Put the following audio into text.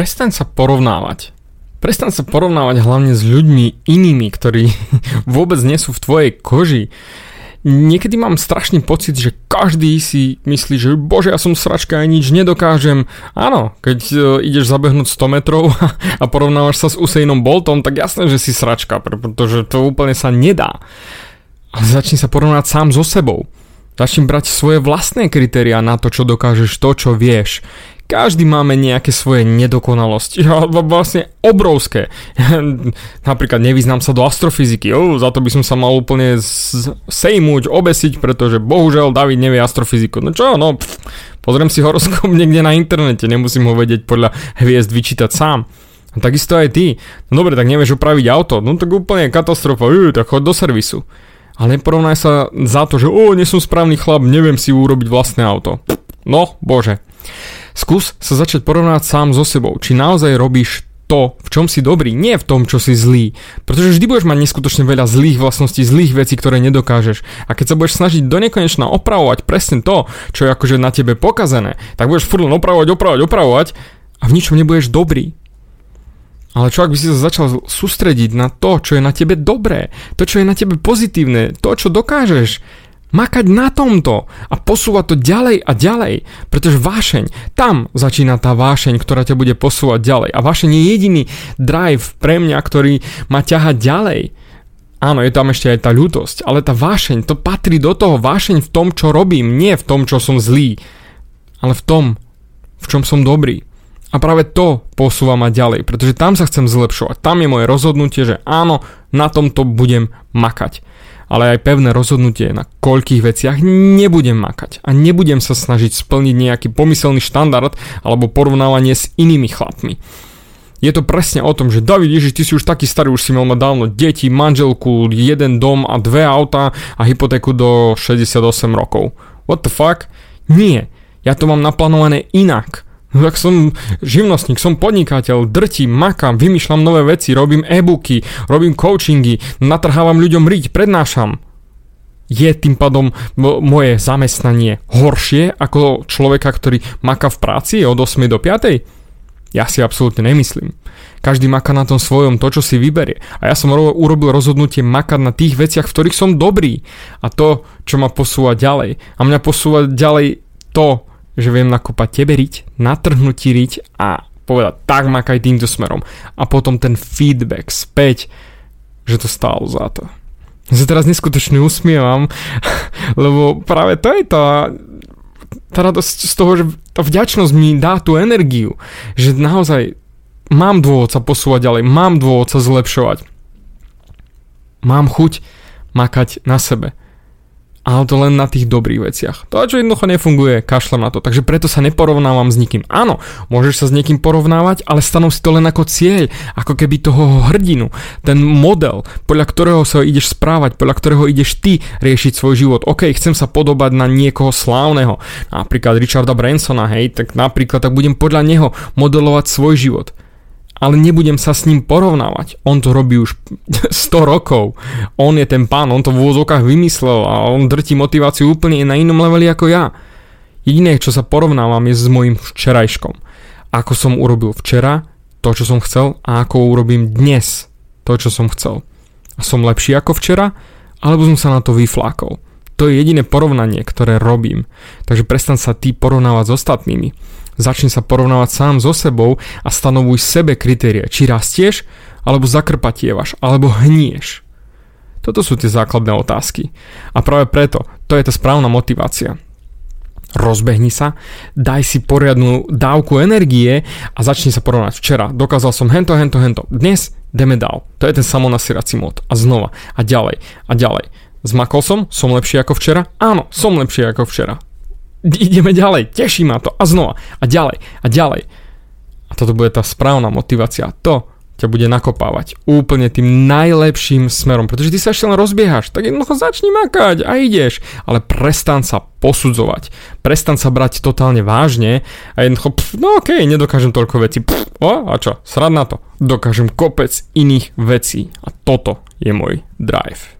prestaň sa porovnávať. Prestaň sa porovnávať hlavne s ľuďmi inými, ktorí vôbec nie sú v tvojej koži. Niekedy mám strašný pocit, že každý si myslí, že bože, ja som sračka a nič nedokážem. Áno, keď uh, ideš zabehnúť 100 metrov a porovnávaš sa s Usainom Boltom, tak jasné, že si sračka, pretože to úplne sa nedá. Ale začni sa porovnať sám so sebou. Začni brať svoje vlastné kritéria na to, čo dokážeš, to, čo vieš. Každý máme nejaké svoje nedokonalosti, vlastne obrovské. Napríklad nevyznám sa do astrofyziky, oh, za to by som sa mal úplne sejmuť, obesiť, pretože bohužiaľ David nevie astrofyziku. No čo, no, pff, pozriem si horoskop niekde na internete, nemusím ho vedieť podľa hviezd vyčítať sám. A takisto aj ty. No dobre, tak nevieš upraviť auto, no tak úplne katastrofa, uh, tak choď do servisu. Ale neporovnaj sa za to, že o, nie som správny chlap, neviem si urobiť vlastné auto. No, bože. Skús sa začať porovnať sám so sebou, či naozaj robíš to, v čom si dobrý, nie v tom, čo si zlý. Pretože vždy budeš mať neskutočne veľa zlých vlastností, zlých vecí, ktoré nedokážeš. A keď sa budeš snažiť do nekonečna opravovať presne to, čo je akože na tebe pokazené, tak budeš furt len opravovať, opravovať, opravovať a v ničom nebudeš dobrý. Ale čo ak by si sa začal sústrediť na to, čo je na tebe dobré, to, čo je na tebe pozitívne, to, čo dokážeš, makať na tomto a posúvať to ďalej a ďalej, pretože vášeň, tam začína tá vášeň, ktorá ťa bude posúvať ďalej. A vášeň je jediný drive pre mňa, ktorý ma ťaha ďalej. Áno, je tam ešte aj tá ľútosť, ale tá vášeň, to patrí do toho vášeň v tom, čo robím, nie v tom, čo som zlý, ale v tom, v čom som dobrý. A práve to posúva ma ďalej, pretože tam sa chcem zlepšovať. Tam je moje rozhodnutie, že áno, na tomto budem makať ale aj pevné rozhodnutie, na koľkých veciach nebudem makať a nebudem sa snažiť splniť nejaký pomyselný štandard alebo porovnávanie s inými chlapmi. Je to presne o tom, že David Ježiš, ty si už taký starý, už si mal mať dávno deti, manželku, jeden dom a dve auta a hypotéku do 68 rokov. What the fuck? Nie, ja to mám naplánované inak. No tak som živnostník, som podnikateľ, drtím, makám, vymýšľam nové veci, robím e-booky, robím coachingy, natrhávam ľuďom riť, prednášam. Je tým pádom moje zamestnanie horšie ako človeka, ktorý maká v práci od 8 do 5? Ja si absolútne nemyslím. Každý maká na tom svojom to, čo si vyberie. A ja som urobil rozhodnutie makať na tých veciach, v ktorých som dobrý. A to, čo ma posúva ďalej. A mňa posúva ďalej to, že viem nakopať tebe riť, natrhnúť ti riť a povedať tak makaj týmto smerom. A potom ten feedback späť, že to stálo za to. Ja teraz neskutočne usmievam, lebo práve to je tá, tá radosť z toho, že tá vďačnosť mi dá tú energiu, že naozaj mám dôvod sa posúvať ďalej, mám dôvod sa zlepšovať. Mám chuť makať na sebe ale to len na tých dobrých veciach. To, čo jednoducho nefunguje, kašlem na to. Takže preto sa neporovnávam s nikým. Áno, môžeš sa s niekým porovnávať, ale stanov si to len ako cieľ, ako keby toho hrdinu, ten model, podľa ktorého sa ideš správať, podľa ktorého ideš ty riešiť svoj život. OK, chcem sa podobať na niekoho slávneho, napríklad Richarda Bransona, hej, tak napríklad tak budem podľa neho modelovať svoj život ale nebudem sa s ním porovnávať. On to robí už 100 rokov. On je ten pán, on to v úvozovkách vymyslel a on drtí motiváciu úplne na inom leveli ako ja. Jediné, čo sa porovnávam, je s mojim včerajškom. Ako som urobil včera, to, čo som chcel a ako urobím dnes to, čo som chcel. A som lepší ako včera, alebo som sa na to vyflákol. To je jediné porovnanie, ktoré robím. Takže prestan sa ty porovnávať s ostatnými. Začni sa porovnávať sám so sebou a stanovuj sebe kritéria, či rastieš, alebo zakrpatievaš, alebo hnieš. Toto sú tie základné otázky. A práve preto, to je tá správna motivácia. Rozbehni sa, daj si poriadnu dávku energie a začni sa porovnať. Včera dokázal som hento, hento, hento. Dnes ideme dál. To je ten samonasierací mod. A znova. A ďalej. A ďalej. Zmakol som? Som lepší ako včera? Áno, som lepší ako včera. Ideme ďalej, teší ma to. A znova. A ďalej. A ďalej. A toto bude tá správna motivácia. To ťa bude nakopávať úplne tým najlepším smerom, pretože ty sa ešte len rozbiehaš, tak jednoducho začni makať a ideš, ale prestan sa posudzovať, prestan sa brať totálne vážne. A jednoducho, pf, no okej, okay, nedokážem toľko vecí, pf, o, a čo, srad na to, dokážem kopec iných vecí. A toto je môj drive.